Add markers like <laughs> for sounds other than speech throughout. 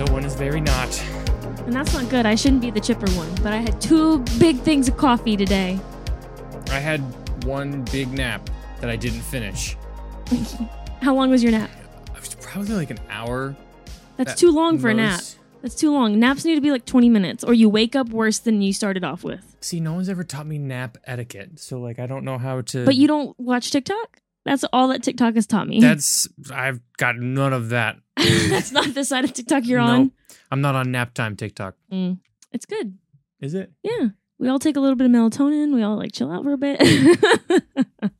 other one is very not. And that's not good. I shouldn't be the chipper one, but I had two big things of coffee today. I had one big nap that I didn't finish. <laughs> How long was your nap? It was probably like an hour. That's too long for a nap. most. That's too long. Naps need to be like 20 minutes, or you wake up worse than you started off with. See, no one's ever taught me nap etiquette, so like I don't know how to. But you don't watch TikTok? That's all that TikTok has taught me. That's I've got none of that. <laughs> That's not the side of TikTok you're No. on. I'm not on nap time TikTok. Mm. It's good. Is it? Yeah. We all take a little bit of melatonin. We all like chill out for a bit. <laughs>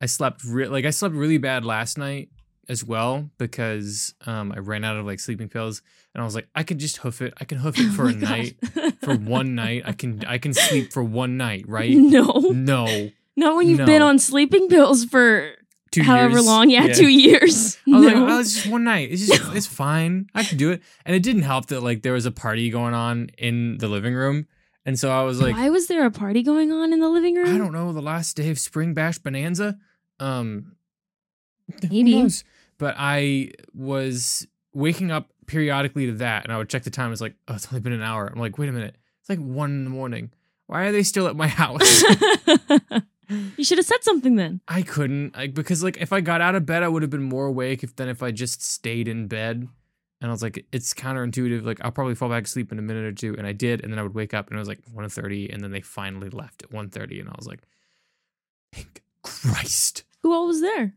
I slept re- like I slept really bad last night as well because um I ran out of like sleeping pills and I was like I could just hoof it. I can hoof it <laughs> Oh for my a night. For one night, I can I can sleep for one night, right? No. No. Not when you've No. been on sleeping pills for Two however years. long. Yeah, two years. I was like, No. oh, it's just one night. It's just, it's <laughs> fine. I can do it. And it didn't help that like there was a party going on in the living room, and so I was like, Why was there a party going on in the living room? I don't know, the last day of Spring Bash Bonanza. Um, who Maybe. knows? But I was waking up periodically to that, and I would check the time. It's like, oh, it's only been an hour. I'm like, wait a minute, it's like one in the morning. Why are they still at my <laughs> house? <laughs> you should have said something then. I couldn't, like, because like if I got out of bed, I would have been more awake if than if I just stayed in bed. And I was like, it's counterintuitive. Like I'll probably fall back asleep in a minute or two, and I did, and then I would wake up, and it was like 1.30, and then they finally left at 1.30, and I was like, thank Christ. Who all was there?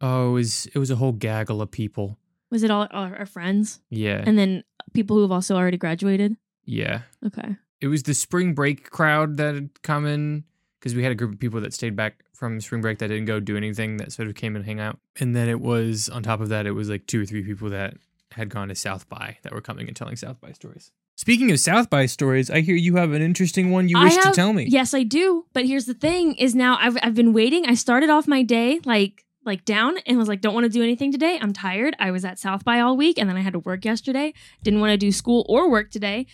Oh, it was it was a whole gaggle of people. Was it all our, our friends? Yeah, And then people who have also already graduated? yeah. Okay. It was the spring break crowd that had come in because we had a group of people that stayed back from spring break that didn't go do anything that sort of came and hang out. And then it was on top of that, it was like two or three people that had gone to South by that were coming and telling South by stories. Speaking of South by stories, I hear you have an interesting one you I wish have- to tell me. Yes, I do. But here's the thing: is now I've I've been waiting. I started off my day like like down and was like, don't want to do anything today. I'm tired. I was at South by all week, and then I had to work yesterday. Didn't want to do school or work today.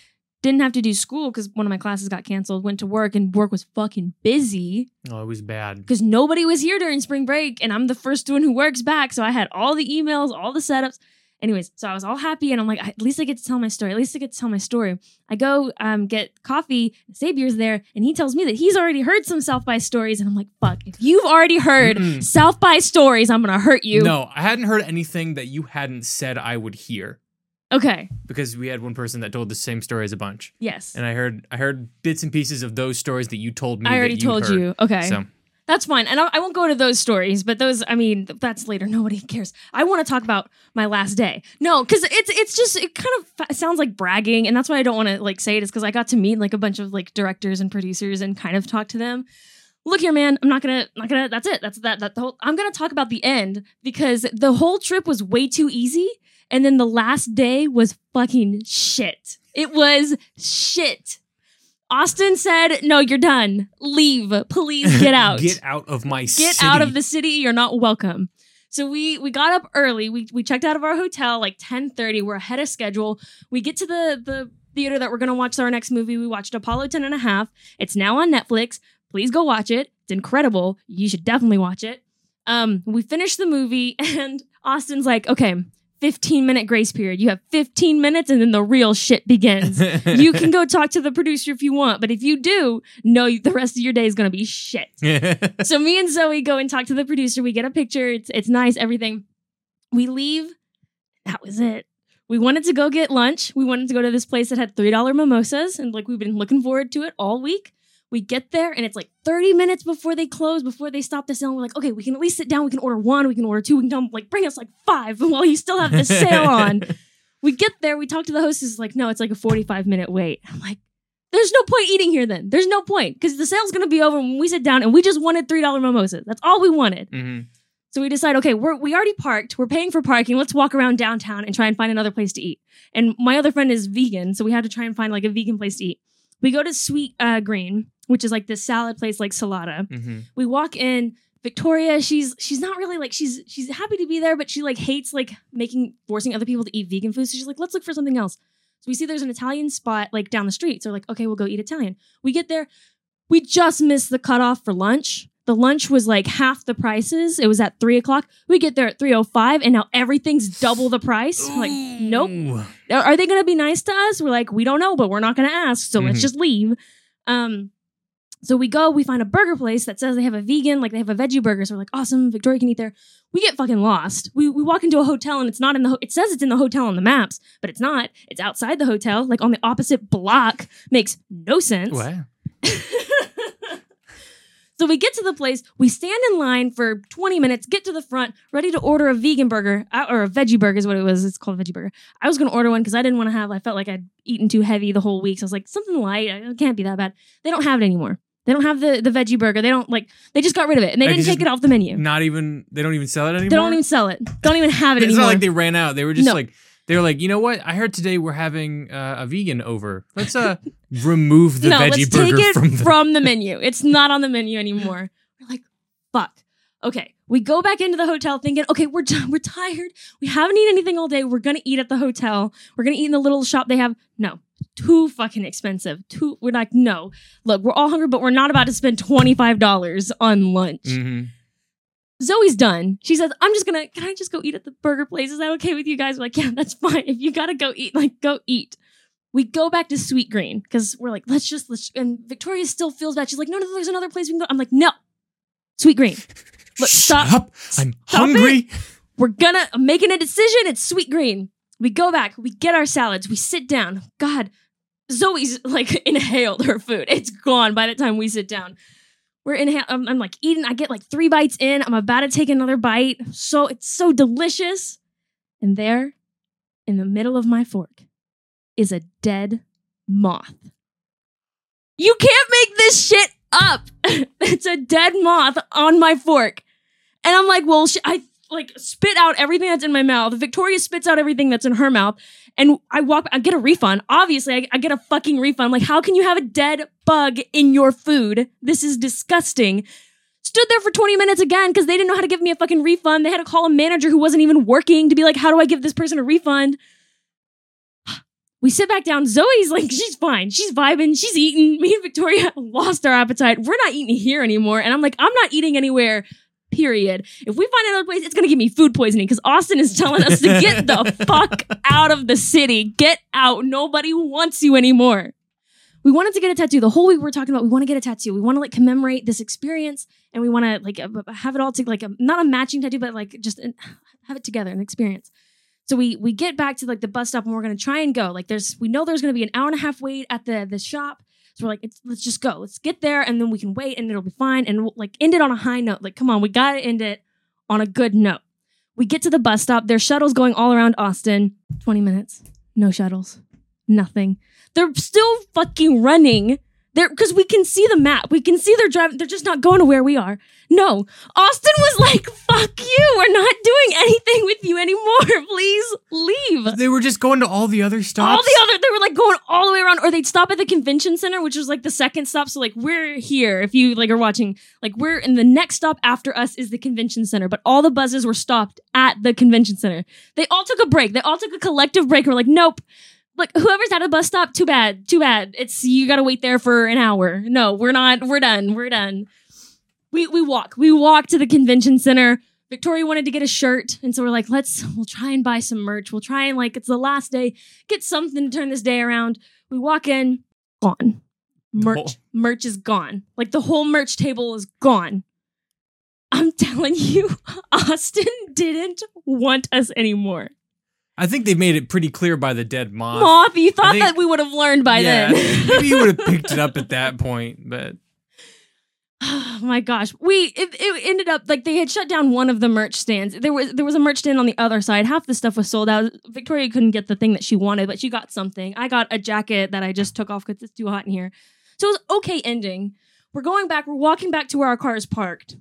Didn't have to do school because one of my classes got canceled. Went to work, and work was fucking busy Oh, it was bad. because nobody was here during spring break, and I'm the first one who works back. So I had all the emails, all the setups. Anyways, so I was all happy, and I'm like, at least I get to tell my story. At least I get to tell my story. I go um, get coffee. Sabier's there, and he tells me that he's already heard some South by stories, and I'm like, fuck! If you've already heard Mm-mm. South by stories, I'm gonna hurt you. No, I hadn't heard anything that you hadn't said I would hear Okay. because we had one person that told the same story as a bunch. Yes. And I heard I heard bits and pieces of those stories that you told me. I already you'd told heard. you. Okay. So That's fine. And I, I won't go to those stories, but those, I mean, that's later. Nobody cares. I want to talk about my last day. No, because it's it's just it kind of fa- sounds like bragging, and that's why I don't want to like say it. Is because I got to meet like a bunch of like directors and producers and kind of talk to them. Look here, man. I'm not gonna, not gonna. That's it. That's that. That the whole. I'm gonna talk about the end because the whole trip was way too easy, and then the last day was fucking shit. It was shit. Austin said, "No, you're done. Leave. Please <laughs> get out. Get out of my city. get city. out of the city. You're not welcome." So we we got up early. We we checked out of our hotel like 10:30. We're ahead of schedule. We get to the the theater that we're going to watch our next movie. We watched Apollo 10 and a half. It's now on Netflix. Please go watch it. It's incredible. You should definitely watch it. Um we finished the movie <laughs> and Austin's like, "Okay, 15 minute grace period. You have 15 minutes and then the real shit begins." <laughs> you can go talk to the producer if you want, but if you do, no, the rest of your day is going to be shit. <laughs> so me and Zoe go and talk to the producer. We get a picture. It's it's nice, everything. We leave. That was it. We wanted to go get lunch. We wanted to go to this place that had $3 mimosas and like we've been looking forward to it all week. We get there and it's like 30 minutes before they close, before they stop the sale. And we're like, okay, we can at least sit down. We can order one, we can order two, we can them like bring us like five <laughs> while you still have the sale on. <laughs> We get there, we talk to the hostess, like, no, it's like a 45 minute wait. I'm like, there's no point eating here then. There's no point because the sale's gonna be over when we sit down and we just wanted $3 mimosas. That's all we wanted. Mhm. So we decide, okay, we're we already parked, we're paying for parking, let's walk around downtown and try and find another place to eat. And my other friend is vegan, so we had to try and find like a vegan place to eat. We go to Sweet uh, Green, which is like this salad place like Salada Mhm. we walk in victoria she's she's not really like she's she's happy to be there but she like hates like making forcing other people to eat vegan food so she's like let's look for something else so we see there's an italian spot like down the street so we're like okay we'll go eat italian we get there we just missed the cutoff for lunch The lunch was like half the prices. It was at three o'clock. We get there at three o five, and now everything's double the price. Like, nope. Are they going to be nice to us? We're like, we don't know, but we're not going to ask. So let's Mhm. just leave. Um, so we go, we find a burger place that says they have a vegan, like they have a veggie burger. So we're like, awesome, Victoria can eat there. We get fucking lost. We, we walk into a hotel and it's not in the, ho- it says it's in the hotel on the maps, but it's not. It's outside the hotel, like on the opposite block. Makes no sense. What? <laughs> so we get to the place, we stand in line for 20 minutes, get to the front, ready to order a vegan burger, uh, or a veggie burger is what it was. It's called a veggie burger. I was going to order one because I didn't want to have, I felt like I'd eaten too heavy the whole week. So I was like, something light. It can't be that bad. They don't have it anymore. They don't have the, the veggie burger. They don't like, they just got rid of it and they Like, didn't it's take just it off the menu. Not even. They don't even sell it anymore. They don't even sell it. Don't even have it anymore. It's anymore. not like they ran out. They were just No. like they were like, you know what? I heard today we're having uh, a vegan over. Let's uh remove the no, veggie let's burger take it from from the, menu. It's not on the menu anymore. We're like, fuck. Okay, we go back into the hotel thinking, okay, we're t- we're tired. We haven't eaten anything all day. We're gonna eat at the hotel. We're gonna eat in the little shop they have. No, too fucking expensive. Too. We're like, no. Look, we're all hungry, but we're not about to spend twenty five dollars on lunch. Mhm. Zoe's done. She says, I'm just gonna, can I just go eat at the burger place? Is that okay with you guys? We're like, yeah, that's fine. If you gotta go eat, like, go eat. We go back to Sweet Green because we're like, let's just, let's, and Victoria still feels bad. She's like, no, no, there's another place we can go. I'm like, no, Sweet Green. Look, Shut stop. up! I'm Stop hungry. We're gonna, I'm making a decision. It's Sweet Green. We go back, we get our salads, we sit down. God, Zoe's like <laughs> inhaled her food. It's gone by the time we sit down. We're inhale. I'm, I'm like eating. I get like three bites in. I'm about to take another bite. So it's so delicious. And there, in the middle of my fork, is a dead moth. You can't make this shit up. <laughs> it's a dead moth on my fork, and I'm like, well, sh- I like spit out everything that's in my mouth. Victoria spits out everything that's in her mouth. And I walk, I get a refund. Obviously, I, I get a fucking refund. Like, how can you have a dead bug in your food? This is disgusting. Stood there for 20 minutes again because they didn't know how to give me a fucking refund. They had to call a manager who wasn't even working to be like, how do I give this person a refund? We sit back down. Zoe's like, she's fine. She's vibing. She's eating. Me and Victoria <laughs> lost our appetite. We're not eating here anymore. And I'm like, I'm not eating anywhere period. If we find another place, it's gonna give me food poisoning because Austin is telling us to get the <laughs> fuck out of the city. Get out. Nobody wants you anymore. We wanted to get a tattoo. The whole week we were talking about we want to get a tattoo. We want to like commemorate this experience and we want to like have it all to like a, not a matching tattoo, but like just an, <sighs> have it together, an experience. So we we get back to like the bus stop and we're gonna try and go. Like there's we know there's gonna be an hour and a half wait at the the shop. So we're like, let's just go. Let's get there, and then we can wait, and it'll be fine. And we'll like end it on a high note. Like, come on, we gotta end it on a good note. We get to the bus stop. There's shuttles going all around Austin. Twenty minutes, no shuttles, nothing. They're still fucking running. They're because we can see the map. We can see they're driving. They're just not going to where we are. No, Austin was like, "Fuck you. We're not doing anything with you anymore. <laughs> Please leave." They were just going to all the other stops. all the other they were like going all the way around or they'd stop at the convention center which was like the second stop so like we're here if you like are watching like we're in the next stop after us is the convention center but all the buses were stopped at the convention center they all took a break they all took a collective break We're like nope like whoever's at a bus stop too bad too bad it's you gotta wait there for an hour no we're not we're done we're done we we walk we walk to the convention center Victoria wanted to get a shirt, and so we're like, let's we'll try and buy some merch. We'll try and like it's the last day, get something to turn this day around. We walk in, gone. Merch, Oh. merch is gone. Like the whole merch table is gone. I'm telling you, <laughs> Austin didn't want us anymore. I think they made it pretty clear by the dead moth. Moth, you thought think- that we would have learned by yeah, then. <laughs> maybe you would have picked it up at <laughs> that point, but Oh my gosh, we it, it ended up like they had shut down one of the merch stands. There was there was a merch stand on the other side. Half the stuff was sold out. Victoria couldn't get the thing that she wanted, but she got something. I got a jacket that I just took off because it's too hot in here. So it was okay ending. We're going back. We're walking back to where our car is parked.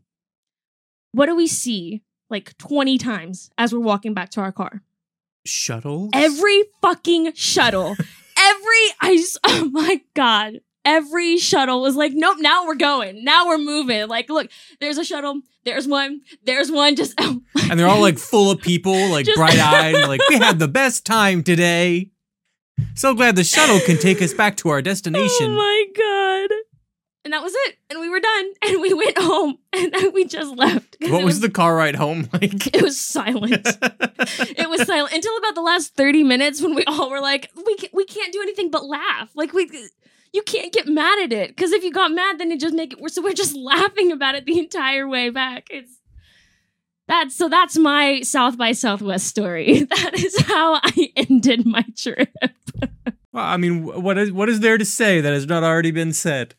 What do we see like twenty times as we're walking back to our car? Shuttles. Every fucking shuttle. <laughs> Every I s- oh my god. Every shuttle was like, nope, now we're going. Now we're moving. Like, look, there's a shuttle. There's one. There's one. Just oh and they're all like <laughs> full of people, like Just- bright <laughs> eyed, like we had the best time today. So glad the shuttle can take us back to our oh destination. Oh my god. And that was it. And we were done. <laughs> And we went home. <laughs> And we just left. What it was the car ride home like? <laughs> It was silent. it was silent until about the last 30 minutes when we all were like, we, ca- we can't do anything but laugh. Like, we. You can't get mad at it because if you got mad, then it just make it worse. So we're just laughing about it the entire way back. It's that's so that's my South by Southwest story. That is how I ended my trip. Well, I mean, what is what is there to say that has not already been said?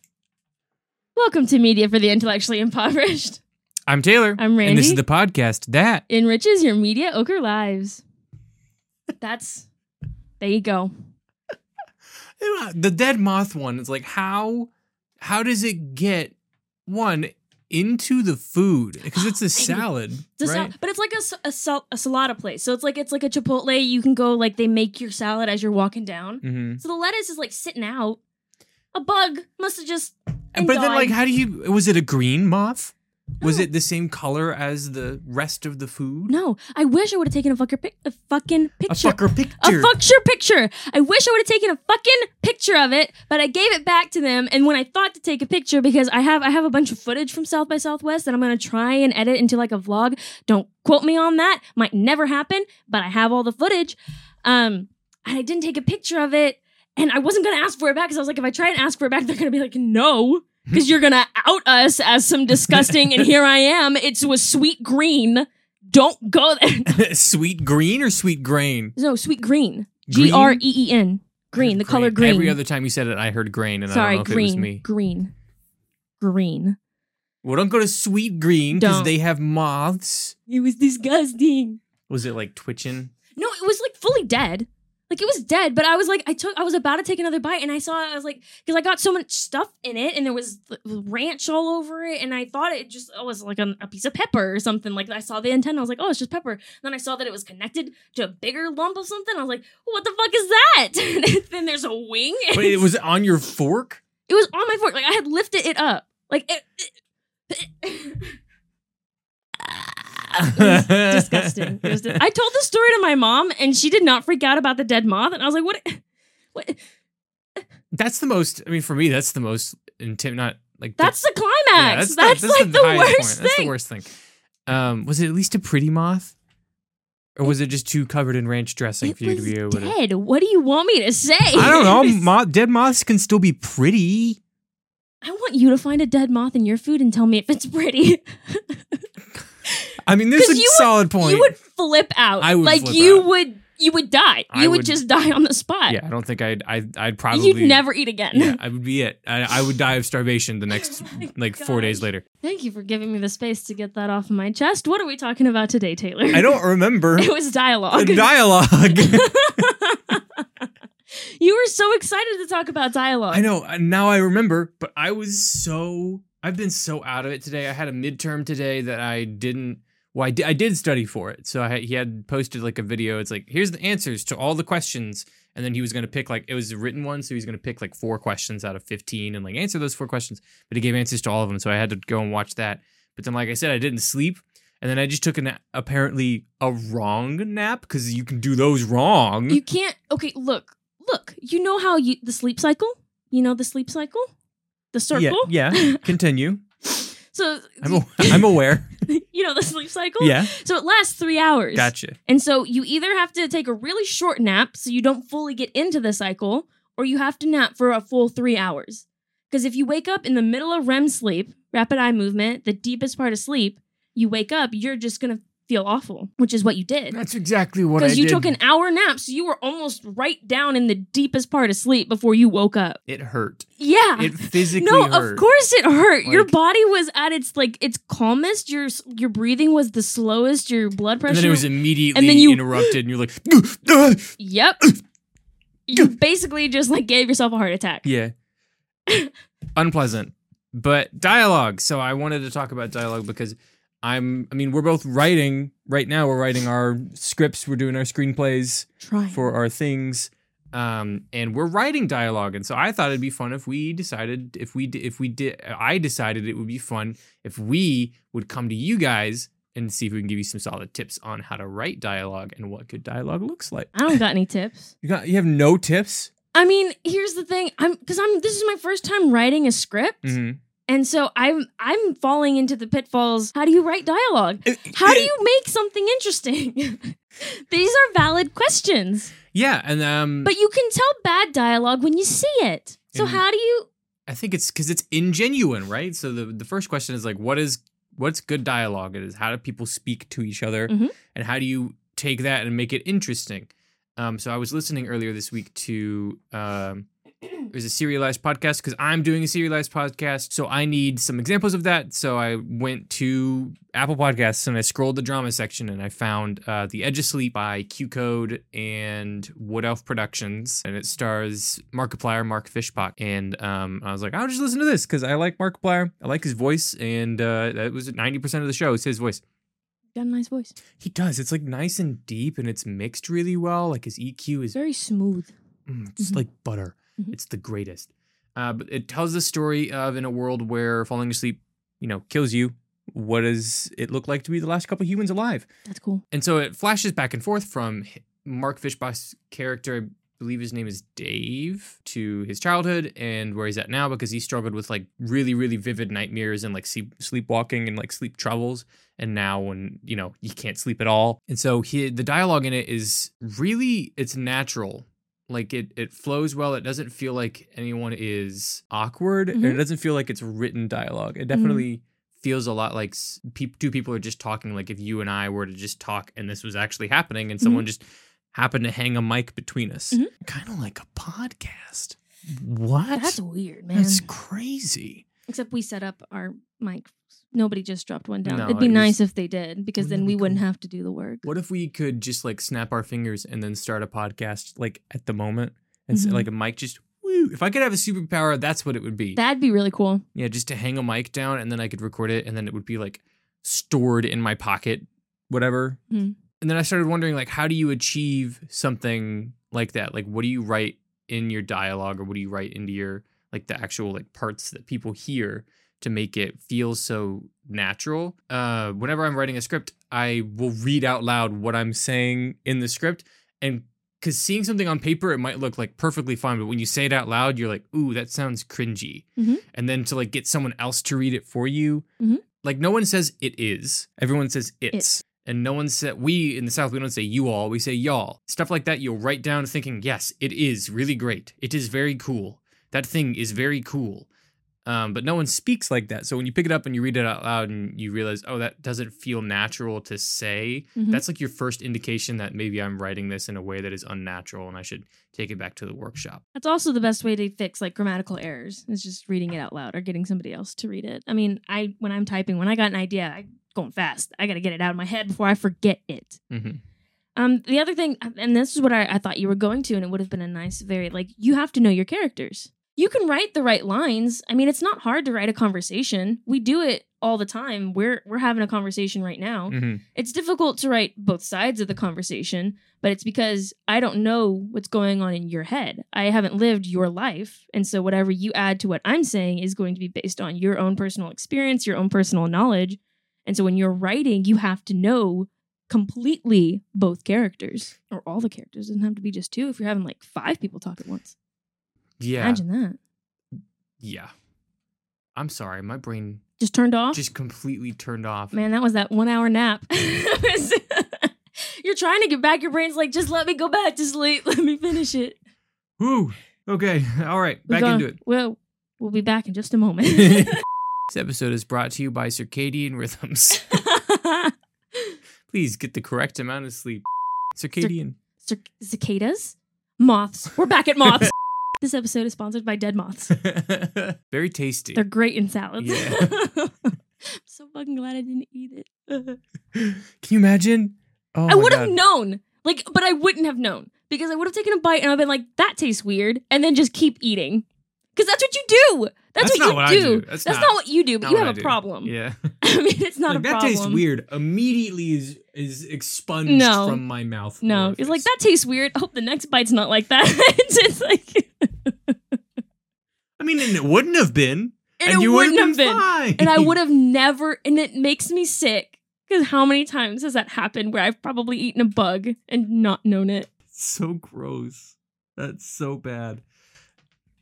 Welcome to Media for the Intellectually Impoverished. <laughs> I'm Taylor. I'm Randy. And this is the podcast that Enriches your media ochre lives. That's there you go. <laughs> the dead moth one is like how how does it get one into the food because it's a <gasps> salad, It's a sal- right? but it's like a, a, sal- a salada place. So it's like it's like a Chipotle. You can go like they make your salad as you're walking down. hmm So the lettuce is like sitting out. A bug must have just. But then, like, how do you? Was it a green moth? Was No. it the same color as the rest of the food? No, I wish I would have taken a fucker pic- a fucking picture. a fucker picture. A fucker picture. I wish I would have taken a fucking picture of it, but I gave it back to them. And when I thought to take a picture, because I have I have a bunch of footage from South by Southwest that I'm gonna try and edit into like a vlog. Don't quote me on that. Might never happen, but I have all the footage. Um, and I didn't take a picture of it, and I wasn't gonna ask for it back because I was like, if I try and ask for it back, they're gonna be like, no. Because you're gonna out us as some disgusting, and here I am. It was sweet green. Don't go there. <laughs> sweet green or sweet grain? No, sweet green. Green? G R E E N. Green, the color green. Every other time you said it, I heard grain, and Sorry, I don't know if green. it was me. Green. Green. Well, don't go to sweet green because Don't. they have moths. It was disgusting. Was it like twitching? No, it was like fully dead. Like it was dead, but I was like, I took, I was about to take another bite, and I saw, I was like, because I got so much stuff in it, and there was ranch all over it, and I thought it just it was like a, a piece of pepper or something. Like I saw the antenna, I was like, oh, it's just pepper. then I saw that it was connected to a bigger lump of something. I was like, what the fuck is that? <laughs> and then there's a wing. and <laughs> Wait, it was on your fork? It was on my fork. Like I had lifted it up. Like it. it- <laughs> disgusting. It was di- I told the story to my mom, and she did not freak out about the dead moth. And I was like, "What? What? That's the most. I mean, for me, that's the most intim. Not like That's the Yeah, climax. the- that's like the, highest worst point. That's the thing." worst thing. Um, was it at least a pretty moth, or was it just too covered in ranch dressing It for you to be able to? dead. What do you want me to say? I don't know. <laughs> Moth, dead moths can still be pretty. I want you to find a dead moth in your food and tell me if it's pretty. <laughs> I mean, there's a solid point. you would flip out. I would like you out. would. You would die. You would, would- just die on the spot. yeah, I don't think I'd. I'd, I'd probably. You'd never eat again. Yeah, I would be it. I, I would die of starvation the <laughs> next Oh like four days later. Thank you for giving me the space to get that off my chest. What are we talking about today, Taylor? I don't remember <laughs> It was dialogue. the dialogue. <laughs> you were so excited to talk about dialogue. I know. Uh, now I remember, but I was so. I've been so out of it today. I had a midterm today that I didn't. Well, I did, study for it. So I, he had posted like a video. It's like, here's the answers to all the questions. And then he was going to pick like, it was a written one. So he was going to pick like four questions out of 15 and like answer those four questions. But he gave answers to all of them. So I had to go and watch that. But then, like I said, I didn't sleep. And then I just took an apparently a wrong nap because you can do those wrong. You can't. Okay, look, look. You know how you the sleep cycle. You know the sleep cycle, the circle. Yeah, yeah. <laughs> Continue. So I'm, aware. <laughs> you know the sleep cycle. Yeah. So it lasts three hours. Gotcha. And so you either have to take a really short nap so you don't fully get into the cycle, or you have to nap for a full three hours. Because if you wake up in the middle of REM sleep, rapid eye movement, the deepest part of sleep, you wake up, you're just gonna feel awful, which is what you did. That's exactly what I Because you took an hour nap, so you were almost right down in the deepest part of sleep before you woke up. it hurt. Yeah. It physically no, hurt. of course it hurt. your body was at its like its calmest. Your your breathing was the slowest. Your blood pressure. And then it was immediately And then you- interrupted, and you're like! Yep. <laughs> you basically just like gave yourself a heart attack. yeah, <laughs> unpleasant. But dialogue. So I wanted to talk about dialogue because I'm. I mean, we're both writing right now. We're writing our scripts. We're doing our screenplays Try. for our things. Um, and we're writing dialogue, and so I thought it'd be fun if we decided if we if we did I decided it would be fun if we would come to you guys and see if we can give you some solid tips on how to write dialogue and what good dialogue looks like. I don't got any tips. You got you have no tips. I mean, here's the thing. I'm because I'm this is my first time writing a script. Mhm. And so I'm I'm falling into the pitfalls. How do you write dialogue? How do you make something interesting? <laughs> These are valid questions. Yeah, and um, But you can tell bad dialogue when you see it. So how do you I think it's because it's ingenuine, right? So the the first question is like, what is what's good dialogue? It is how do people speak to each other, Mhm. and how do you take that and make it interesting? Um, so I was listening earlier this week to um, there's a serialized podcast because I'm doing a serialized podcast, so I need some examples of that. So I went to Apple Podcasts and I scrolled the drama section and I found uh, The Edge of Sleep by QCODE and Wood Elf Productions, and it stars Markiplier, Mark Fischbach. And um, I was like, I'll just listen to this because I like Markiplier, I like his voice, and uh, that was 90% of the show is his voice. got a nice voice? He does. It's like nice and deep, and it's mixed really well. Like his EQ is Very smooth. Mm, it's Mhm. like butter. Mhm. It's the greatest. Uh, but it tells the story of in a world where falling asleep, you know, kills you. What does it look like to be the last couple humans alive? That's cool. And so it flashes back and forth from Mark Fischbach's character, I believe his name is Dave, to his childhood and where he's at now because he struggled with like really, really vivid nightmares and like sleep, sleepwalking and like sleep troubles. And now when, you know, you can't sleep at all. And so he, the dialogue in it is really, it's natural. Like it, it flows well. It doesn't feel like anyone is awkward and mm-hmm. it doesn't feel like it's written dialogue. It mm-hmm. definitely feels a lot like peop two people are just talking like if you and I were to just talk and this was actually happening and someone mm-hmm. just happened to hang a mic between us. Mhm. Kind of like a podcast. What? That's weird, man. That's crazy. Except we set up our mic. Nobody just dropped one down. No, It'd be it was- nice if they did, because then we wouldn't cool? have to do the work. What if we could just like snap our fingers and then start a podcast like at the moment and s Mhm. like a mic just woo. If I could have a superpower, that's what it would be. That'd be really cool. yeah, just to hang a mic down and then I could record it and then it would be like stored in my pocket, whatever. Mhm. And then I started wondering like how do you achieve something like that? Like what do you write in your dialogue or what do you write into your like the actual like parts that people hear to make it feel so natural? Uh whenever I'm writing a script, I will read out loud what I'm saying in the script and because seeing something on paper, it might look like perfectly fine, but when you say it out loud, you're like, "Ooh, that sounds cringy." Mhm. And then to like get someone else to read it for you, Mhm. like no one says it is. Everyone says it's. And no one said we in the South. We don't say you all. We say y'all. Stuff like that. You'll write down thinking, yes, it is really great. It is very cool. That thing is very cool. Um, but no one speaks like that. So when you pick it up and you read it out loud and you realize, oh, that doesn't feel natural to say, Mhm. that's like your first indication that maybe I'm writing this in a way that is unnatural and I should take it back to the workshop. That's also the best way to fix like grammatical errors is just reading it out loud or getting somebody else to read it. I mean, I when I'm typing, when I got an idea, I going fast. I got to get it out of my head before I forget it. hmm Um, the other thing, and this is what I, I thought you were going to, and it would have been a nice, very like you have to know your characters. You can write the right lines. I mean, it's not hard to write a conversation. We do it all the time. We're we're having a conversation right now. hmm It's difficult to write both sides of the conversation, but it's because I don't know what's going on in your head. I haven't lived your life. And so whatever you add to what I'm saying is going to be based on your own personal experience, your own personal knowledge. And so when you're writing, you have to know completely both characters or all the characters. It doesn't have to be just two if you're having like five people talk at once. Yeah. Imagine that. Yeah. I'm sorry. My brain Just turned off. just completely turned off. Man, that was that one hour nap. <laughs> You're trying to get back. Your brain's like, just let me go back to sleep. <laughs> Let me finish it. Woo. Okay. <laughs> All right. Back gonna- into it. Well, we'll be back in just a moment. this episode is brought to you by Circadian Rhythms. Please get the correct amount of sleep. Circadian. Cic- cicadas? Moths. We're back at moths. This episode is sponsored by Dead Moths. <laughs> Very tasty. They're great in salads. Yeah. <laughs> I'm so fucking glad I didn't eat it. <laughs> Can you imagine? Oh I would have known. Like, but I wouldn't have known because I would have taken a bite and I've been like, that tastes weird, and then just keep eating. Because that's what you do. That's, That's what not you what I do. do. That's That's, not- not, what you do, but you have I a do. problem. Yeah. I mean, it's not Like, a that problem. That tastes weird. Immediately is is expunged No. from my mouth. No, it's like that tastes weird. I hope the next bite's not like that. it's just like, I mean, and it wouldn't have been. and, And, it you would wouldn't have been. fine. and I would <laughs> have never. And it makes me sick because how many times has that happened where I've probably eaten a bug and not known it? so gross. That's so bad.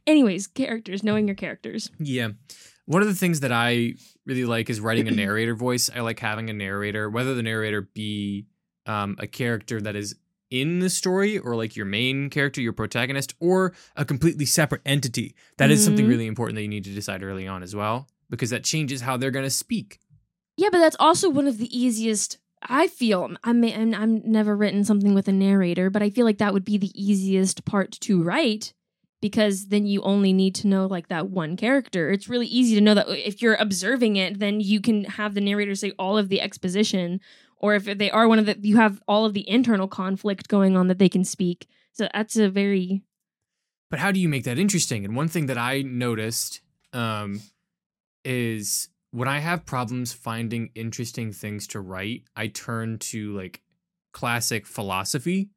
Anyways, characters, knowing your characters. Yeah. One of the things that I really like is writing a narrator voice. I like having a narrator, whether the narrator be um, a character that is in the story or like your main character, your protagonist, or a completely separate entity. That is something Mhm. really important that you need to decide early on as well, because that changes how they're going to speak. Yeah, but that's also one of the easiest. I feel I may, and I'm never written something with a narrator, but I feel like that would be the easiest part to write because then you only need to know like that one character. It's really easy to know that if you're observing it, then you can have the narrator say all of the exposition, or if they are one of the, you have all of the internal conflict going on that they can speak. So that's a very But how do you make that interesting? And one thing that I noticed um, is when I have problems finding interesting things to write, I turn to like classic philosophy.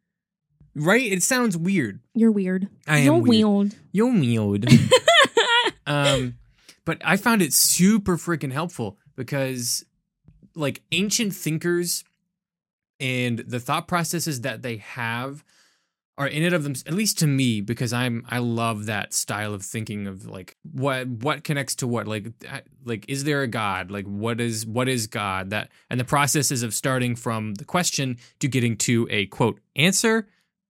Right? It sounds weird. you're weird. I am you're weird. weird. You're weird. <laughs> um, but I found it super freaking helpful because, like, ancient thinkers and the thought processes that they have are in it of them at least to me because i'm i love that style of thinking of like what what connects to what like like is there a god like what is what is god that and the processes of starting from the question to getting to a quote answer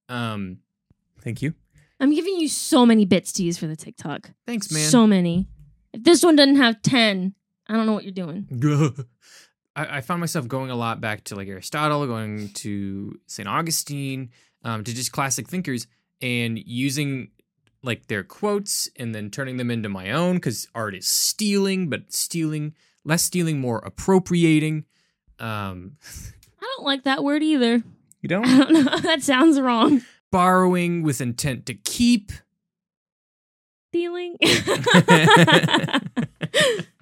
um thank you I'm giving you so many bits to use for the TikTok. thanks man So many. If this one doesn't have 10, I don't know what you're doing. <laughs> I, I found myself going a lot back to like Aristotle, going to St. Augustine, um, to just classic thinkers and using like their quotes and then turning them into my own because art is stealing, but stealing, less stealing, more appropriating. Um, I don't like that word either. you don't? I don't know. <laughs> that sounds wrong. Borrowing with intent to keep. Stealing. <laughs> <laughs>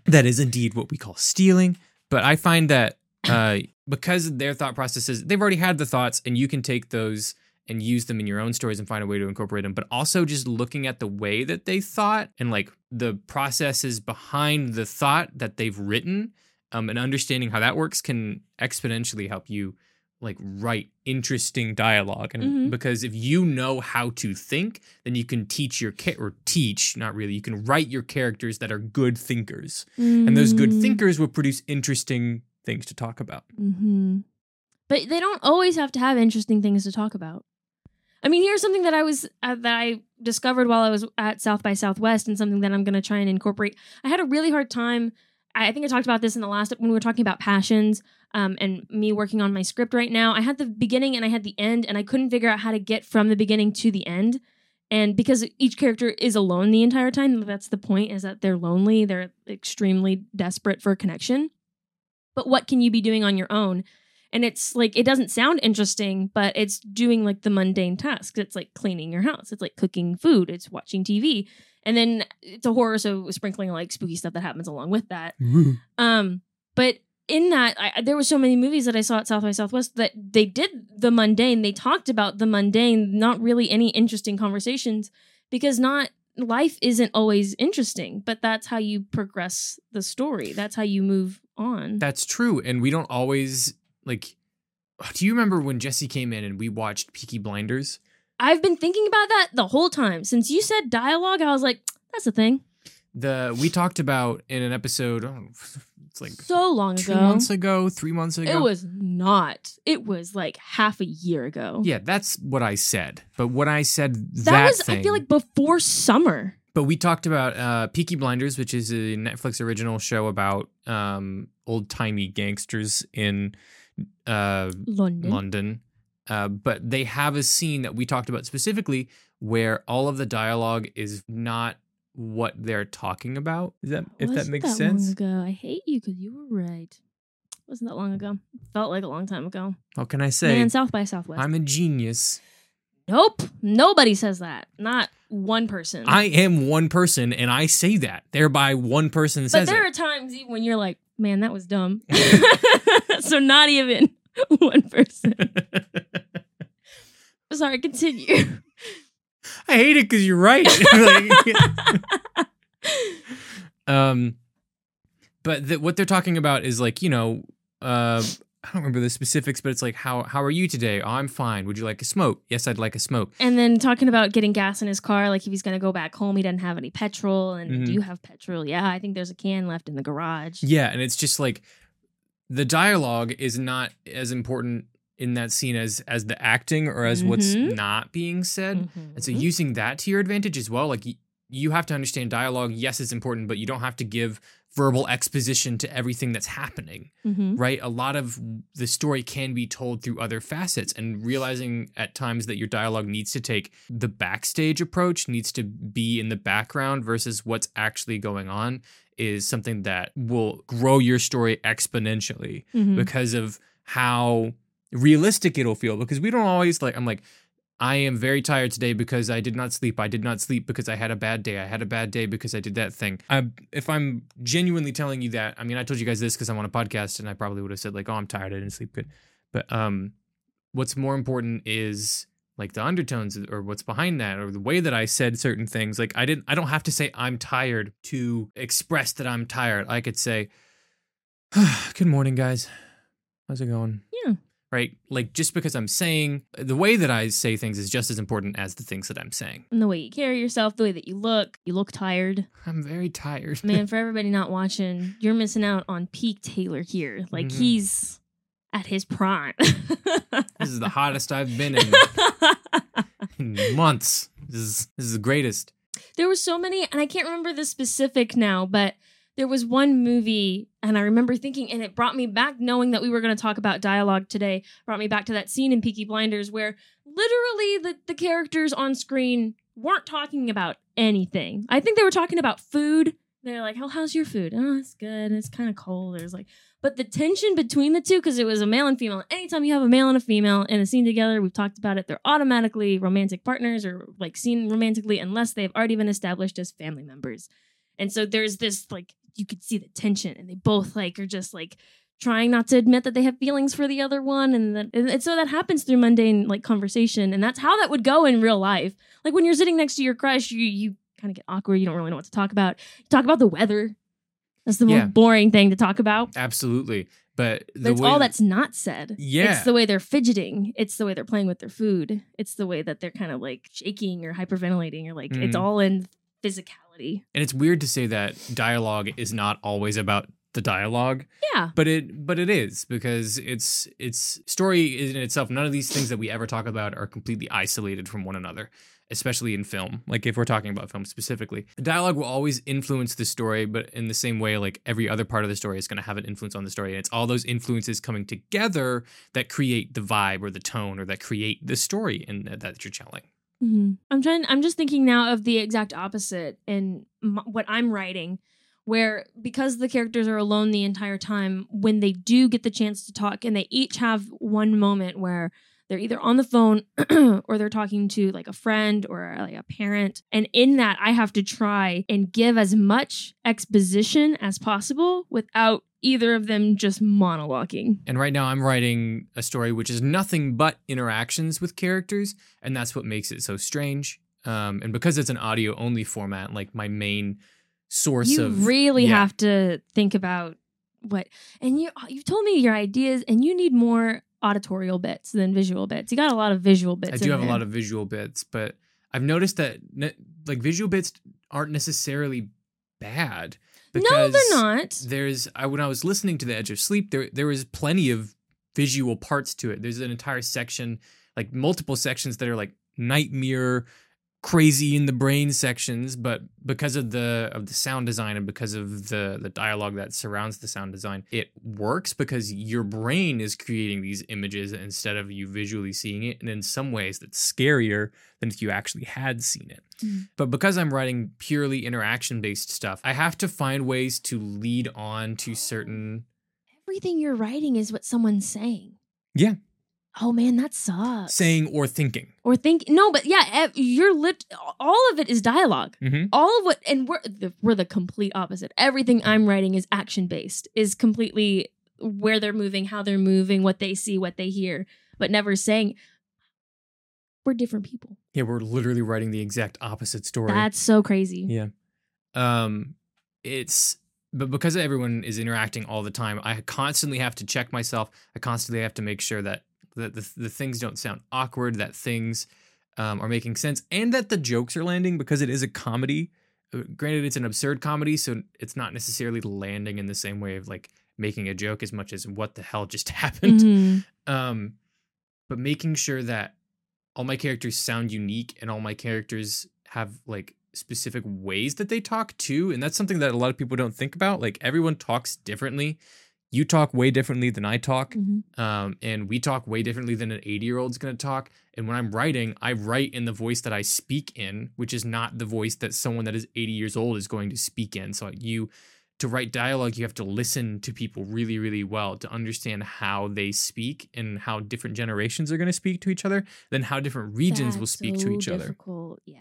that is indeed what we call stealing. But I find that uh, because their thought processes, they've already had the thoughts, and you can take those and use them in your own stories and find a way to incorporate them. But also just looking at the way that they thought and like the processes behind the thought that they've written, um, and understanding how that works can exponentially help you like write interesting dialogue and Mhm. because if you know how to think then you can teach your ca- or teach not really you can write your characters that are good thinkers and those good Mm. thinkers will produce interesting things to talk about hmm But they don't always have to have interesting things to talk about. I mean, here's something that I was uh, that I discovered while I was at South by Southwest, and something that I'm going to try and incorporate. I had a really hard time. I I think I talked about this in the last when we were talking about passions, um, and me working on my script right now. I had the beginning and I had the end, and I couldn't figure out how to get from the beginning to the end. And because each character is alone the entire time, that's the point: is that they're lonely, they're extremely desperate for connection. But what can you be doing on your own? And it's like it doesn't sound interesting, but it's doing like the mundane tasks. It's like cleaning your house. It's like cooking food. It's watching TV. And then it's a horror, so sprinkling like spooky stuff that happens along with that. Um, but in that, I, there were so many movies that I saw at South by Southwest that they did the mundane. They talked about the mundane, not really any interesting conversations, because not life isn't always interesting. But that's how you progress the story. That's how you move on. that's true and we don't always like do you remember when jesse came in and we watched peaky blinders I've been thinking about that the whole time since you said dialogue. I was like, that's a thing. the we talked about in an episode oh, it's like So long two ago. months ago three months ago It was not. It was like half a year ago. yeah that's what i said but what i said that, That, was, thing I feel like, before summer. But we talked about uh, Peaky Blinders, which is a Netflix original show about um, old timey gangsters in uh, London. London. Uh, but they have a scene that we talked about specifically where all of the dialogue is not what they're talking about. Is that if that makes that sense? Long ago. I hate you because you were right. Wasn't that long ago? Felt like a long time ago. What can I say? Man, South by Southwest. I'm a genius. nope. Nobody says that. Not one person. I am one person, and I say that. Thereby, one person but says there it. are times even when you're like, man, that was dumb. <laughs> <laughs> so not even <laughs> one person. Sorry, continue. I hate it because you're right. <laughs> Like- <laughs> um, but the, what they're talking about is like you know, uh, I don't remember the specifics, but it's like how how are you today? Oh, I'm fine. Would you like a smoke? Yes, I'd like a smoke. And then talking about getting gas in his car, like if he's gonna go back home, he doesn't have any petrol. And Mhm. do you have petrol? Yeah, I think there's a can left in the garage. Yeah, and it's just like the dialogue is not as important in that scene as as the acting or as what's Mhm. not being said. Mhm. And so using that to your advantage as well, like y- you have to understand dialogue. Yes, it's important, but you don't have to give verbal exposition to everything that's happening, Mhm. right? A lot of the story can be told through other facets, and realizing at times that your dialogue needs to take the backstage approach, needs to be in the background versus what's actually going on, is something that will grow your story exponentially Mhm. because of how realistic it'll feel because we don't always like i'm like i am very tired today because i did not sleep. I did not sleep because i had a bad day. I had a bad day because i did that thing. I, if i'm genuinely telling you that i mean i told you guys this because i'm on a podcast and i probably would have said like oh i'm tired. I didn't sleep good. But um what's more important is like the undertones or what's behind that or the way that i said certain things. Like i didn't i don't have to say i'm tired to express that i'm tired. I could say <sighs> good morning guys. How's it going? Yeah. Right? Like just because I'm saying the way that I say things is just as important as the things that I'm saying. And the way you carry yourself, the way that you look, you look tired. I'm very tired. Man, <laughs> for everybody not watching, you're missing out on peak Taylor here. Like Mhm. he's at his prime. <laughs> this is the hottest I've been in, in <laughs> months. This is this is the greatest. there were so many, and I can't remember the specific now, but there was one movie, and I remember thinking, and it brought me back, knowing that we were going to talk about dialogue today, brought me back to that scene in Peaky Blinders where literally the, the characters on screen weren't talking about anything. I think they were talking about food. They're like, "How how's your food? Oh, it's good. It's kind of cold." There's like, but the tension between the two, because it was a male and female. Anytime you have a male and a female in a scene together, we've talked about it. They're automatically romantic partners or like seen romantically unless they've already been established as family members. And so there's this like you could see the tension, and they both like are just like trying not to admit that they have feelings for the other one, and that and, so that happens through mundane like conversation, and that's how that would go in real life. Like when you're sitting next to your crush, you you kind of get awkward. You don't really know what to talk about. You talk about the weather. That's the Yeah. most boring thing to talk about. Absolutely. But the That's way all that's not said. Yeah. It's the way they're fidgeting. It's the way they're playing with their food. It's the way that they're kind of like shaking or hyperventilating or like it's Mhm. all in physicality. and it's weird to say that dialogue is not always about the dialogue, Yeah. but it but it is because it's it's story in itself. None of these things that we ever talk about are completely isolated from one another. Especially in film, like if we're talking about film specifically, the dialogue will always influence the story, but in the same way, like every other part of the story is going to have an influence on the story. And it's all those influences coming together that create the vibe or the tone or that create the story in, that you're telling. Hmm I'm trying. I'm just thinking now of the exact opposite in m- what I'm writing, where because the characters are alone the entire time, when they do get the chance to talk, and they each have one moment where they're either on the phone <clears throat> or they're talking to like a friend or like a parent, and in that I have to try and give as much exposition as possible without either of them just monologuing. And right now, I'm writing a story which is nothing but interactions with characters, and that's what makes it so strange. Um, and because it's an audio only format, like my main source you of really yeah. have to think about what and you you've told me your ideas and you need more auditorial bits than visual bits you got a lot of visual bits I do have a lot of visual bits, but I've noticed that ne- like visual bits aren't necessarily bad. No they're not There's I when I was listening to the Edge of Sleep, there there was plenty of visual parts to it. There's an entire section, like multiple sections that are like nightmare crazy in the brain sections but because of the of the sound design and because of the the dialogue that surrounds the sound design it works because your brain is creating these images instead of you visually seeing it and in some ways that's scarier than if you actually had seen it Mm. but because i'm writing purely interaction based stuff i have to find ways to lead on to certain everything you're writing is what someone's saying Yeah. Oh man that sucks. Saying or thinking. Or think no but yeah you're lit all of it is dialogue. Mm-hmm. all of what and we're the, we're the complete opposite. Everything i'm writing is action based is completely where they're moving how they're moving what they see what they hear but never saying we're different people. Yeah we're literally writing the exact opposite story. That's so crazy. Yeah. Um it's but because everyone is interacting all the time, I constantly have to check myself. I constantly have to make sure that that the, the things don't sound awkward, that things um, are making sense, and that the jokes are landing because it is a comedy. Uh, Granted, it's an absurd comedy, so it's not necessarily landing in the same way of like making a joke as much as what the hell just <laughs> happened. Mhm. Um, but making sure that all my characters sound unique and all my characters have like specific ways that they talk too. And that's something that a lot of people don't think about. Like everyone talks differently. You talk way differently than I talk. Mhm. Um, and we talk way differently than an 80 year old's going to talk. And when I'm writing, I write in the voice that I speak in, which is not the voice that someone that is 80 years old is going to speak in. So you, to write dialogue, you have to listen to people really, really well to understand how they speak and how different generations are going to speak to each other, then how different regions will That's speak to so each other. difficult. Yeah.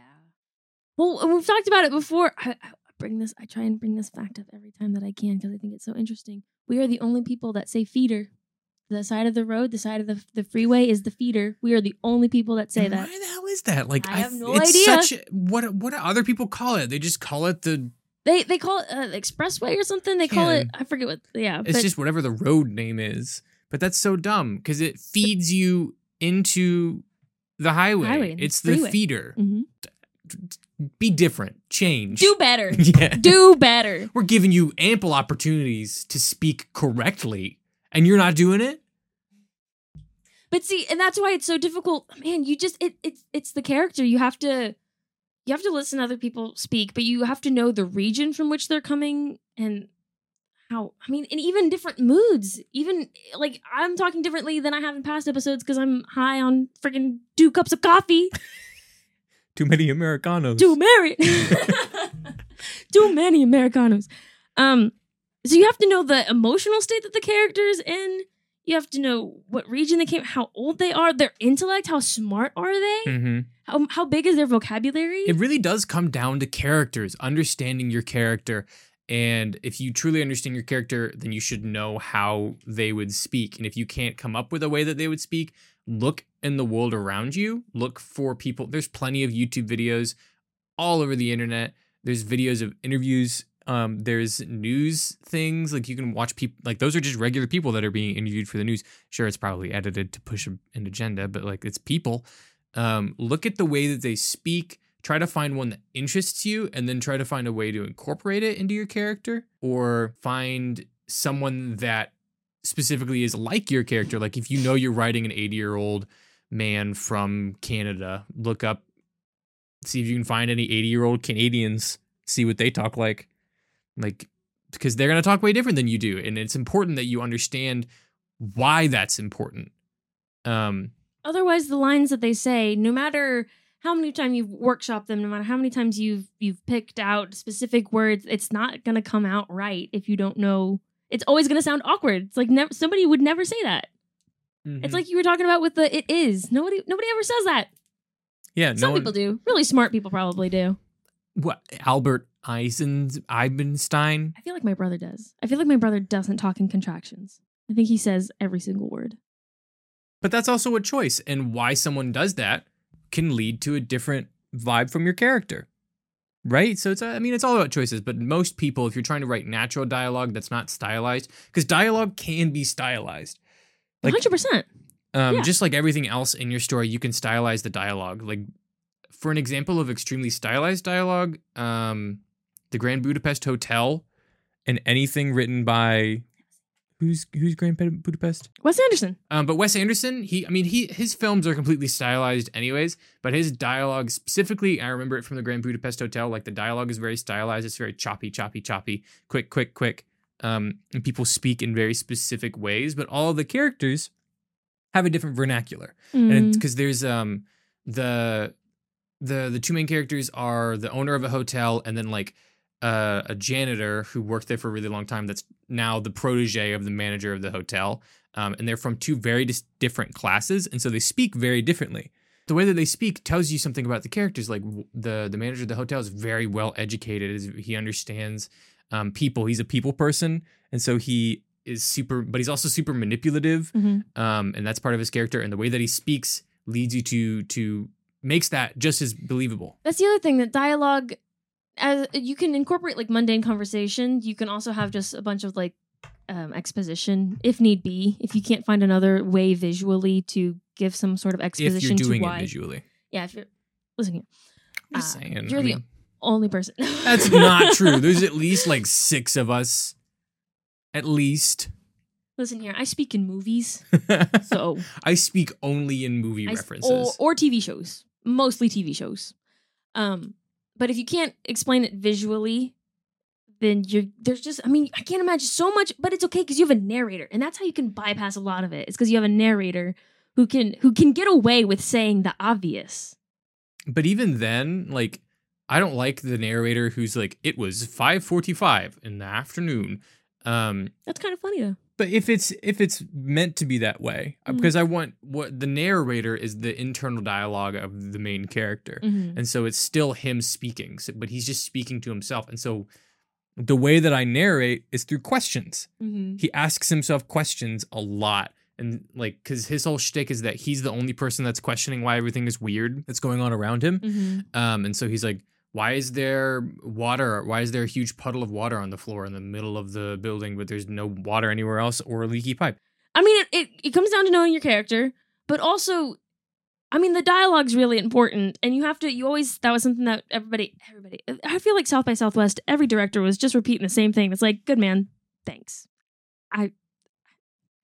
Well, we've talked about it before. I bring this. I try and bring this fact up every time that I can because I think it's so interesting. We are the only people that say feeder. The side of the road, the side of the the freeway is the feeder. We are the only people that say And that. Why the hell is that? Like I have no it's idea. Such, what what do other people call it? They just call it the. They they call it uh, expressway or something. They call it. I forget what. Yeah, It's but just whatever the road name is. But that's so dumb because it feeds you into the highway. Highway, it's the freeway. feeder. Mhm. Be different. Change. do better. <laughs> yeah. do better. We're giving you ample opportunities to speak correctly, and you're not doing it. But see, and that's why it's so difficult. Man, you just it it's it's the character. You have to you have to listen to other people speak, but you have to know the region from which they're coming and how I mean, and even different moods. Even like I'm talking differently than I have in past episodes because I'm high on freaking two cups of coffee. <laughs> Too many Americanos. Too married. <laughs> Too many Americanos. Um, so you have to know the emotional state that the character is in. You have to know what region they came, how old they are, their intellect, how smart are they, hmm how, how big is their vocabulary. It really does come down to characters, understanding your character. And if you truly understand your character, then you should know how they would speak. And if you can't come up with a way that they would speak, look in the world around you. Look for people. There's plenty of YouTube videos all over the internet. There's videos of interviews. Um, there's news things like you can watch people like those are just regular people that are being interviewed for the news. Sure, it's probably edited to push an agenda, but like it's people. Um, look at the way that they speak try to find one that interests you and then try to find a way to incorporate it into your character or find someone that specifically is like your character like if you know you're writing an 80 year old man from canada look up see if you can find any 80 year old canadians see what they talk like like because they're going to talk way different than you do and it's important that you understand why that's important um Otherwise, the lines that they say, no matter how many times you've workshopped them, no matter how many times you've you've picked out specific words, it's not gonna come out right if you don't know. It's always gonna sound awkward. It's like never somebody would never say that. Mm-hmm. It's like you were talking about with the it is. Nobody nobody ever says that. yeah Some no one- people do. Really smart people probably do. what Albert Eisen Eisenstein. I feel like my brother does. I feel like my brother doesn't talk in contractions. I think he says every single word. But that's also a choice, and why someone does that can lead to a different vibe from your character, right? So it's I mean it's all about choices. But most people, if you're trying to write natural dialogue that's not stylized, because dialogue can be stylized, like 100%. um, yeah. just like everything else in your story, you can stylize the dialogue. Like for an example of extremely stylized dialogue, um, the Grand Budapest Hotel, and anything written by who's who's Grand Budapest. Wes Anderson. Um, but Wes Anderson, he, I mean, he his films are completely stylized, anyways. But his dialogue, specifically, I remember it from the Grand Budapest Hotel. Like the dialogue is very stylized. It's very choppy, choppy, choppy, quick, quick, quick. Um, and people speak in very specific ways. But all the characters have a different vernacular, and Mm. because there's um the the the two main characters are the owner of a hotel and then like uh, a janitor who worked there for a really long time that's now the protege of the manager of the hotel um, and they're from two very dis- different classes and so they speak very differently the way that they speak tells you something about the characters like w- the the manager of the hotel is very well educated he understands um, people he's a people person and so he is super but he's also super manipulative Mhm. um, and that's part of his character and the way that he speaks leads you to to makes that just as believable That's the other thing that dialogue as you can incorporate like mundane conversation. You can also have just a bunch of like um, exposition if need be. If you can't find another way visually to give some sort of exposition If you're doing to it why. visually. Yeah, if you're listening, here, I'm just Uh, saying. you're I the mean, only person. <laughs> that's not true. There's at least like six of us. At least. listen here. I speak in movies, <laughs> so I speak only in movie I references. or, or TV shows, mostly TV shows. Um, but if you can't explain it visually, then you're there's just I mean I can't imagine so much, but it's okay because you have a narrator, and that's how you can bypass a lot of it. It's because you have a narrator who can who can get away with saying the obvious. but even then, like, I don't like the narrator who's like, it was 5:45 in the afternoon. Um, That's kind of funny though. But if it's if it's meant to be that way, uh, Mhm. because I want what the narrator is the internal dialogue of the main character. Mhm. And so it's still him speaking, so, but he's just speaking to himself. And so the way that I narrate is through questions. Mhm. He asks himself questions a lot. And like, because his whole shtick is that he's the only person that's questioning why everything is weird that's going on around him. Mhm. Um, and so he's like, why is there water? Why is there a huge puddle of water on the floor in the middle of the building, but there's no water anywhere else or a leaky pipe? I mean, it, it it comes down to knowing your character, but also, I mean, the dialogue's really important, and you have to. You always that was something that everybody, everybody. I feel like South by Southwest, every director was just repeating the same thing. It's like, good man, thanks. I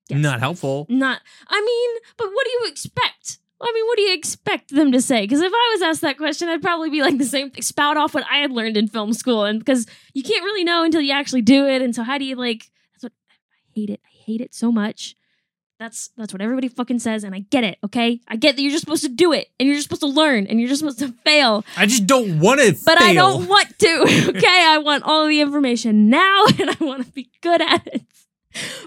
Yes. Not helpful. not. I mean, but what do you expect? I mean, what do you expect them to say? Because if I was asked that question, I'd probably be like the same thing, spout off what I had learned in film school, and because you can't really know until you actually do it. And so, how do you like? That's what I hate it. I hate it so much. That's that's what everybody fucking says, and I get it. Okay, I get that you're just supposed to do it, and you're just supposed to learn, and you're just supposed to fail. I just don't want to But fail. I don't want to. Okay, I want all the information now, <laughs> and I want to be good at it.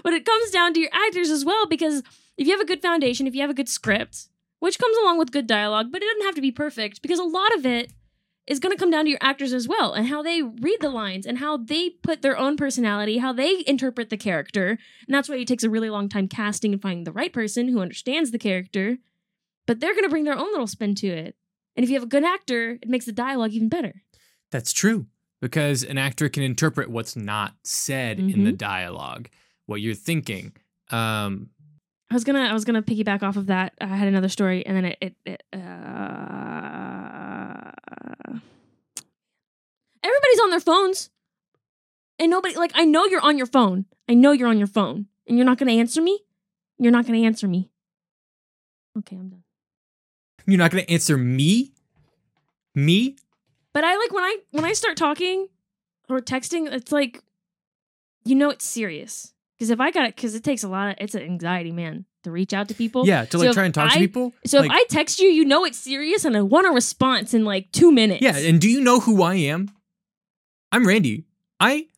But it comes down to your actors as well, because if you have a good foundation, if you have a good script, which comes along with good dialogue, but it doesn't have to be perfect, because a lot of it is going to come down to your actors as well, and how they read the lines, and how they put their own personality, how they interpret the character, and that's why it takes a really long time casting and finding the right person who understands the character. But they're going to bring their own little spin to it. And if you have a good actor, it makes the dialogue even better. That's true because an actor can interpret what's not said in Mm-hmm. the dialogue, what you're thinking. Um, I was gonna I was gonna piggyback off of that. I had another story, and then it, it, it uh, everybody's on their phones, and nobody like I know you're on your phone. I know you're on your phone, and you're not gonna answer me. You're not gonna answer me. Okay, I'm done. you're not to answer me? Me? But I like when I when I start talking or texting, it's like you know it's serious. Because if I got it, because it takes a lot of it's an anxiety, man, to reach out to people. Yeah, to like if try and talk to people. So like, if I text you, you know it's serious, and I want a response in like two minutes. yeah, and do you know who I am? I'm Randy. I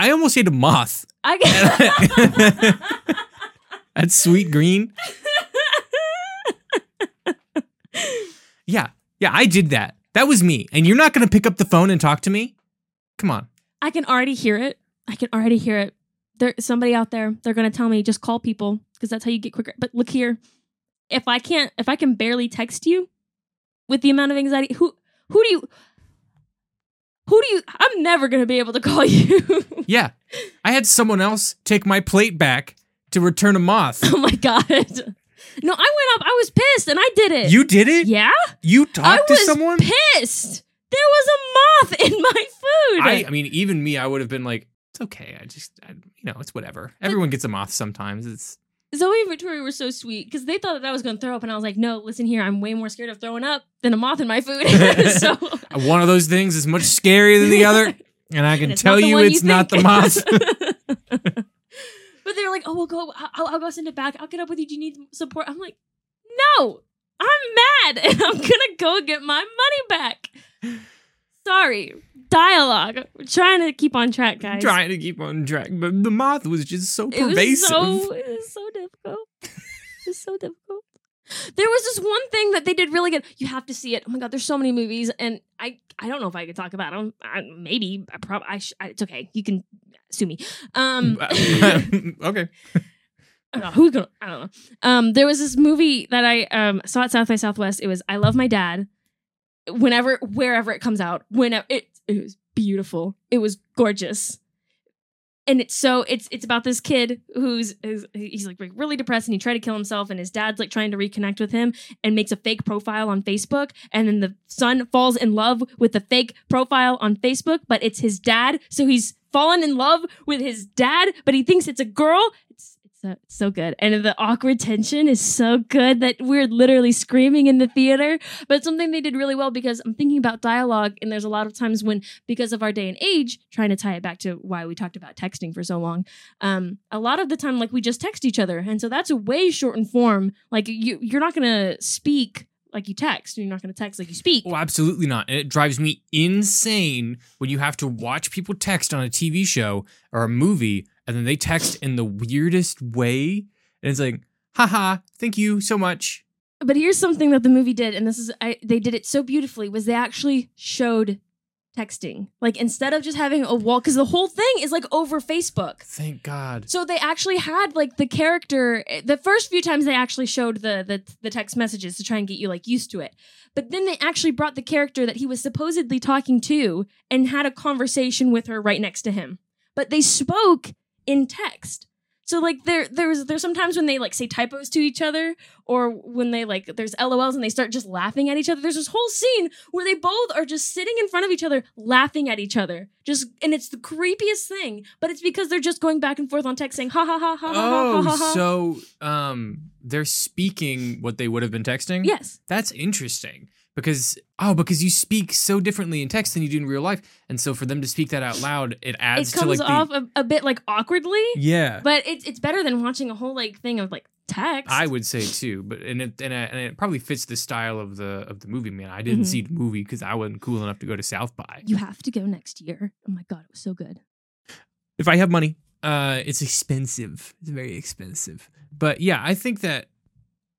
I almost ate a moth I <laughs> at Sweetgreen. Yeah, yeah, I did that. That was me. And you're not going to pick up the phone and talk to me? Come on. I can already hear it. I can already hear it. There, somebody out there, they're gonna tell me just call people because that's how you get quicker. But look here, if I can't, if I can barely text you with the amount of anxiety, who, who do you, who do you? I'm never gonna be able to <laughs> call you. Yeah, I had someone else take my plate back to return a <laughs> moth. oh my god. No, I went up. I was pissed, and I did it. You did it? yeah, You talked to someone? pissed. There was a moth <laughs> in my food. I, I mean, even me, I would have been like, it's okay. I just, I, you know, it's whatever. Everyone gets a moth sometimes. It's Zoe and Victoria were so sweet because they thought that I was going to throw up, and I was like, "No, listen here, I'm way more scared of throwing up than a moth in my food." <laughs> so <laughs> one of those things is much scarier than the other. <laughs> And I can and tell you it's not the moth. but they're like, "Oh, we'll go. I'll, I'll go send it back. I'll get up with you. Do you need support?" I'm like, "No, I'm mad, and I'm gonna go get my money back." Sorry, dialogue. We're trying to keep on track, guys. trying to keep on track, but the moth was just so It was pervasive. so it was so difficult. It was so difficult. There was this one thing that they did really good. You have to see it. Oh my god, there's so many movies, and I I don't know if I could talk about them. I, maybe I probably I sh- it's okay. You can sue me. Um, <laughs> okay. I don't know who's gonna. I don't know. Um, there was this movie that I um saw at South by Southwest. It was I Love My Dad. Whenever, wherever it comes out, whenever it, it was beautiful. It was gorgeous. And it's so it's it's about this kid who's is, he's like really depressed and he tried to kill himself and his dad's like trying to reconnect with him and makes a fake profile on Facebook and then the son falls in love with the fake profile on Facebook but it's his dad so he's fallen in love with his dad but he thinks it's a girl it's so, so good. And the awkward tension is so good that we're literally screaming in the theater. But something they did really well because I'm thinking about dialogue and there's a lot of times when because of our day and age trying to tie it back to why we talked about texting for so long um a lot of the time like we just text each other. And so that's a way shortened form. Like you you're not gonna speak like you text. You're not gonna text like you speak. Oh, absolutely not. And it drives me insane when you have to watch people text on a TV show or a movie and then they text in the weirdest way. And it's like, haha, thank you so much. but here's something that the movie did and this is I, they did it so beautifully was they actually showed texting like instead of just having a wall because the whole thing is like over facebook Thank God. So they actually had like the character. The first few times they actually showed the the the text messages to try and get you like used to it. But then they actually brought the character that he was supposedly talking to and had a conversation with her right next to him. But they spoke in text. So like there there's there's sometimes when they like say typos to each other or when they like there's LOLs and they start just laughing at each other. There's this whole scene where they both are just sitting in front of each other laughing at each other. Just and it's the creepiest thing, but it's because they're just going back and forth on text saying ha ha ha ha oh, ha ha ha. So um they're speaking what they would have been texting? Yes. That's interesting because oh, because you speak so differently in text than you do in real life, and so for them to speak that out loud, it adds It to comes like off the a, a bit like awkwardly, yeah. but it's it's better than watching a whole like thing of like text. I would say too, but and it and it, and it probably fits the style of the of the movie. Man, I didn't Mhm. see the movie because I wasn't cool enough to go to South by. You have to go next year. Oh my god, it was so good. if I have money, uh, it's expensive. It's very expensive. But yeah, I think that.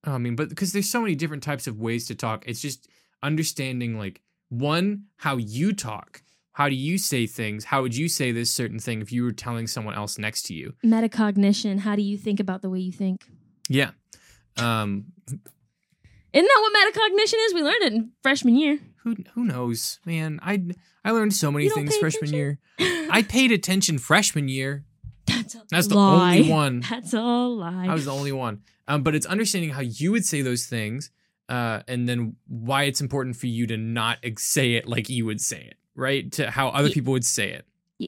I mean, but because there's so many different types of ways to talk, it's just understanding like one how you talk. How do you say things? How would you say this certain thing if you were telling someone else next to you? Metacognition. How do you think about the way you think? Yeah. Um. Isn't that what metacognition is? We learned it in freshman year. Who who knows, man? I I learned so many things freshman attention? year. <laughs> I paid attention freshman year. That's a That's the lie. only one. That's a lie. I was the only one. Um, but it's understanding how you would say those things, uh, and then why it's important for you to not say it like you would say it, right? To how other Yeah. people would say it. Yeah.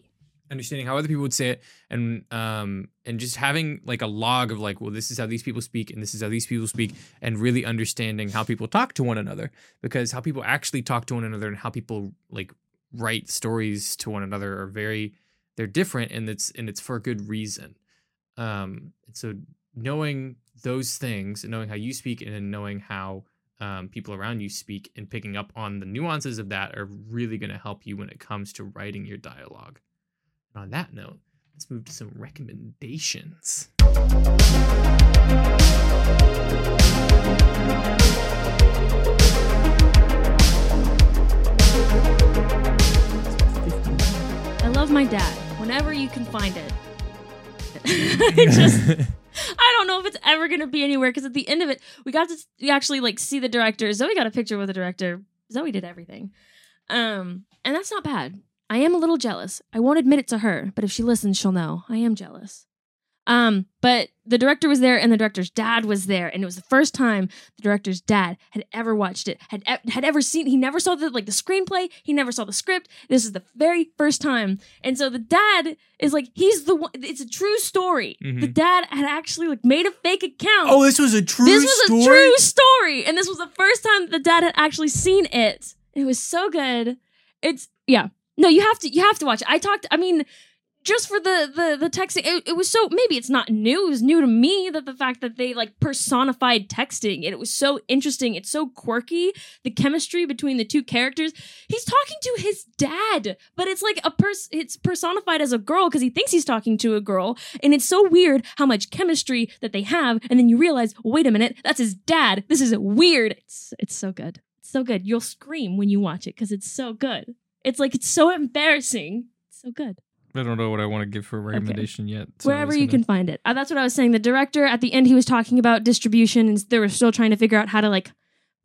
Understanding how other people would say it, and um, and just having like a log of like, well, this is how these people speak, and this is how these people speak, and really understanding how people talk to one another, because how people actually talk to one another and how people like write stories to one another are very they're different and it's and it's for a good reason um so knowing those things and knowing how you speak and knowing how um, people around you speak and picking up on the nuances of that are really going to help you when it comes to writing your dialogue and on that note let's move to some recommendations I love my dad. Whenever you can find it. <laughs> I <laughs> just if it's ever gonna be anywhere because at the end of it, we got to we actually like see the director. Zoe got a picture with the director. Zoe did everything, um, and that's not bad. I am a little jealous. I won't admit it to her, but if she listens, she'll know I am jealous. Um, but the director was there, and the director's dad was there, and it was the first time the director's dad had ever watched it, had had ever seen. He never saw the like the screenplay. He never saw the script. This is the very first time, and so the dad is like, he's the one. It's a true story. Mhm. The dad had actually like made a fake account. oh this was a true this was story a true story, and this was the first time the dad had actually seen it. It was so good. It's yeah. No, you have to you have to watch it. I talked. I mean, just for the the the texting, it, it was so maybe it's not new. It was new to me that the fact that they like personified texting, and it was so interesting. It's so quirky. The chemistry between the two characters. He's talking to his dad, but it's like a person. It's personified as a girl because he thinks he's talking to a girl, and it's so weird how much chemistry that they have, and then you realize, wait a minute, that's his dad. This is weird. It's it's so good. It's so good. You'll scream when you watch it because it's so good. It's like it's so embarrassing. It's so good. I don't know what i want to give for a recommendation yet so Wherever you can find it. Uh, that's what I was saying. The director at the end, he was talking about distribution, and they were still trying to figure out how to like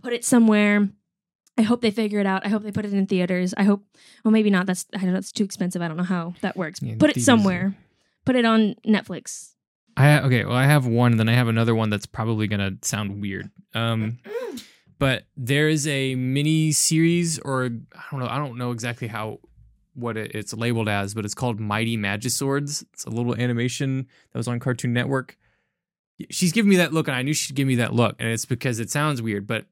put it somewhere. I hope they figure it out. I hope they put it in theaters. I hope, well, maybe not. That's I don't know. It's too expensive. I don't know how that works. Yeah, put it somewhere. Put it on Netflix. I okay. Well, I have one, and then I have another one that's probably gonna sound weird. Um, but there is a mini series, or I don't know. I don't know exactly how what it, it's labeled as, but it's called Mighty Magiswords. It's a little animation that was on Cartoon Network. She's giving me that look, and I knew she'd give me that look, and it's because it sounds weird, but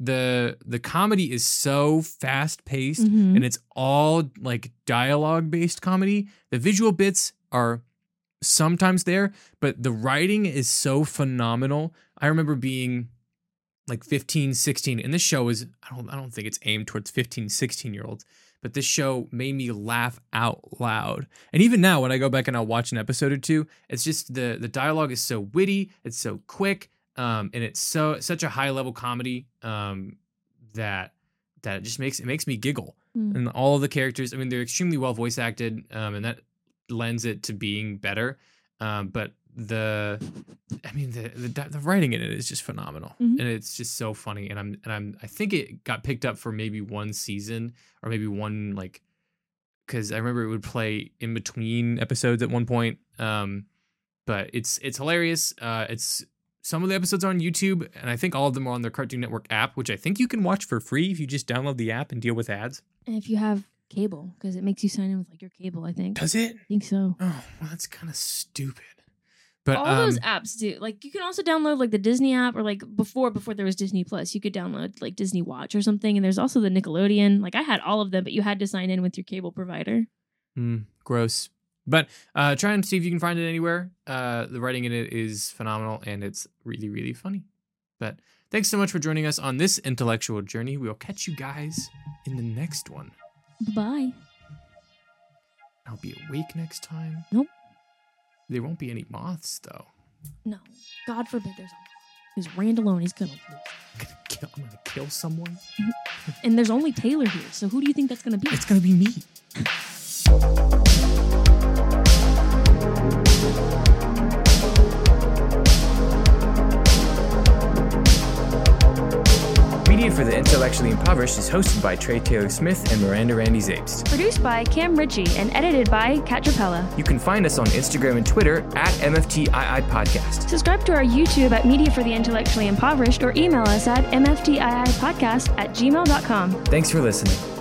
the the comedy is so fast paced Mhm. and it's all like dialogue based comedy. The visual bits are sometimes there, but the writing is so phenomenal. I remember being like 15, 16 and this show is I don't I don't think it's aimed towards 15, 16 year olds, but this show made me laugh out loud. And even now when I go back and I'll watch an episode or two, it's just the the dialogue is so witty, it's so quick, um and it's so such a high level comedy um that that it just makes it makes me giggle Mm. and all of the characters i mean they're extremely well voice acted um, and that lends it to being better um, but the i mean the, the the writing in it is just phenomenal Mhm. and it's just so funny and i'm and i'm i think it got picked up for maybe one season or maybe one like because i remember it would play in between episodes at one point um but it's it's hilarious uh it's some of the episodes are on YouTube, and I think all of them are on their Cartoon Network app, which I think you can watch for free if you just download the app and deal with ads. And if you have cable, because it makes you sign in with like your cable, I think. Does it? I think so. Oh, well, that's kind of stupid. But All um, those apps do. Like you can also download like the Disney app or like before before there was Disney Plus, you could download like Disney Watch or something. And there's also the Nickelodeon. Like I had all of them, but you had to sign in with your cable provider. mm, gross. But uh, try and see if you can find it anywhere. Uh, the writing in it is phenomenal, and it's really, really funny. But thanks so much for joining us on this intellectual journey. We will catch you guys in the next one. Bye. I'll be awake next time. Nope. There won't be any moths, though. No, God forbid there's a moth. because Randalone is gonna lose. I'm gonna kill, I'm gonna kill someone. And there's only Taylor here, so who do you think that's gonna be? It's gonna be me. Media for the Intellectually Impoverished is hosted by Trey Taylor Smith and Miranda Randy Zapes. Produced by Cam Ritchie and edited by Kat Trapella. You can find us on Instagram and Twitter at MFTII Podcast. Subscribe to our YouTube at Media for the Intellectually Impoverished or email us at mftiipodcast at gmail.com. Thanks for listening.